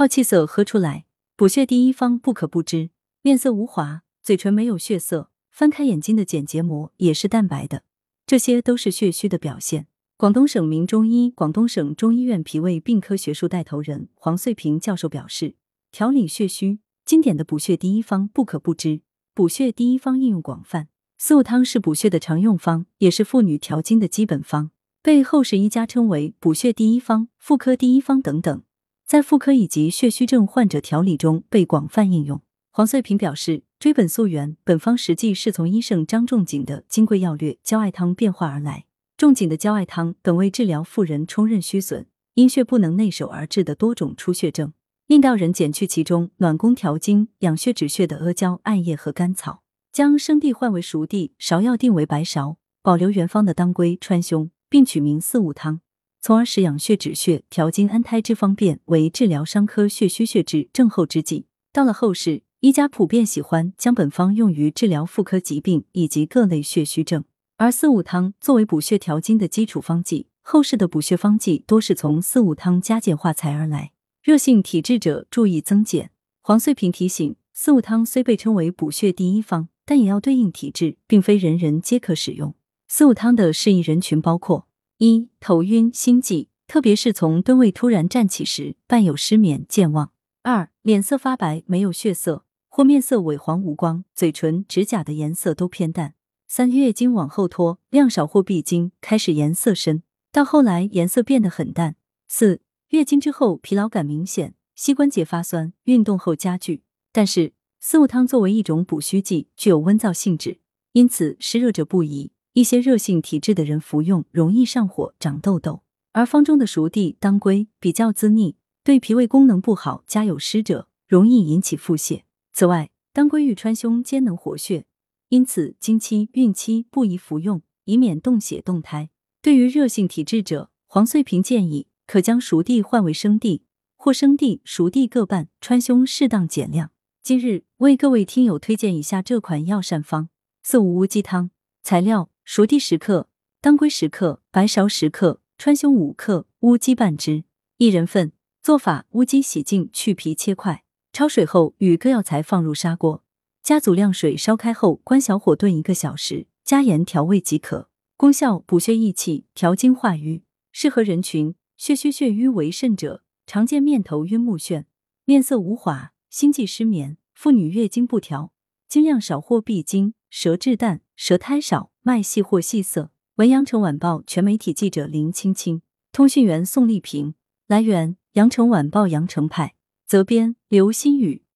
好气色喝出来，补血第一方不可不知。面色无华，嘴唇没有血色，翻开眼睛的睑结膜也是淡白的，这些都是血虚的表现。广东省名中医、广东省中医院脾胃病科学术带头人黄穗平教授表示，调理血虚，经典的补血第一方不可不知。补血第一方应用广泛，四物汤是补血的常用方，也是妇女调经的基本方，被后世医家称为补血第一方、妇科第一方等等，在妇科以及血虚症患者调理中被广泛应用。黄穗平表示，追本溯源，本方实际是从医圣张仲景的《金匮要略·焦艾汤》变化而来。仲景的焦艾汤本为治疗妇人冲任虚损、阴血不能内守而致的多种出血症，令道人减去其中暖宫调经、养血止血的阿胶、艾叶和甘草，将生地换为熟地，芍药定为白芍，保留原方的当归、川芎，并取名四物汤，从而使养血止血、调经安胎之方便为治疗伤科血虚血滞症候之剂。到了后世，医家普遍喜欢将本方用于治疗妇科疾病以及各类血虚症。而四物汤作为补血调经的基础方剂，后世的补血方剂多是从四物汤加减化材而来。热性体质者注意增减。黄穗平提醒，四物汤虽被称为补血第一方，但也要对应体质，并非人人皆可使用。四物汤的适宜人群包括：一、头晕心悸，特别是从蹲位突然站起时，伴有失眠、健忘；二、脸色发白，没有血色，或面色萎黄无光，嘴唇、指甲的颜色都偏淡。三月经往后拖，量少或闭经，开始颜色深，到后来颜色变得很淡。四月经之后疲劳感明显，膝关节发酸，运动后加剧。但是四物汤作为一种补虚剂，具有温燥性质，因此湿热者不宜。一些热性体质的人服用容易上火、长痘痘。而方中的熟地、当归比较滋腻，对脾胃功能不好、家有湿者容易引起腹泻。此外，当归与川芎皆能活血。因此，经期、孕期不宜服用，以免冻血冻胎。对于热性体质者，黄穗平建议可将熟地换为生地，或生地、熟地各半，川芎适当减量。今日为各位听友推荐以下这款药膳方：四物乌鸡汤。材料：熟地十克，当归十克，白芍十克，川芎五克，乌鸡半只，一人份。做法：乌鸡洗净，去皮切块，焯水后与各药材放入砂锅。加足量水烧开后，关小火炖一个小时，加盐调味即可。功效：补血益气，调经化瘀。适合人群：血虚血瘀为甚者，常见面头晕目眩、面色无华、心悸失眠；妇女月经不调，经量少或闭经，舌质淡、舌苔少、脉细或细涩。文阳城晚报全媒体记者林青青，通讯员宋丽萍。来源：阳城晚报阳城派，责编：刘新宇。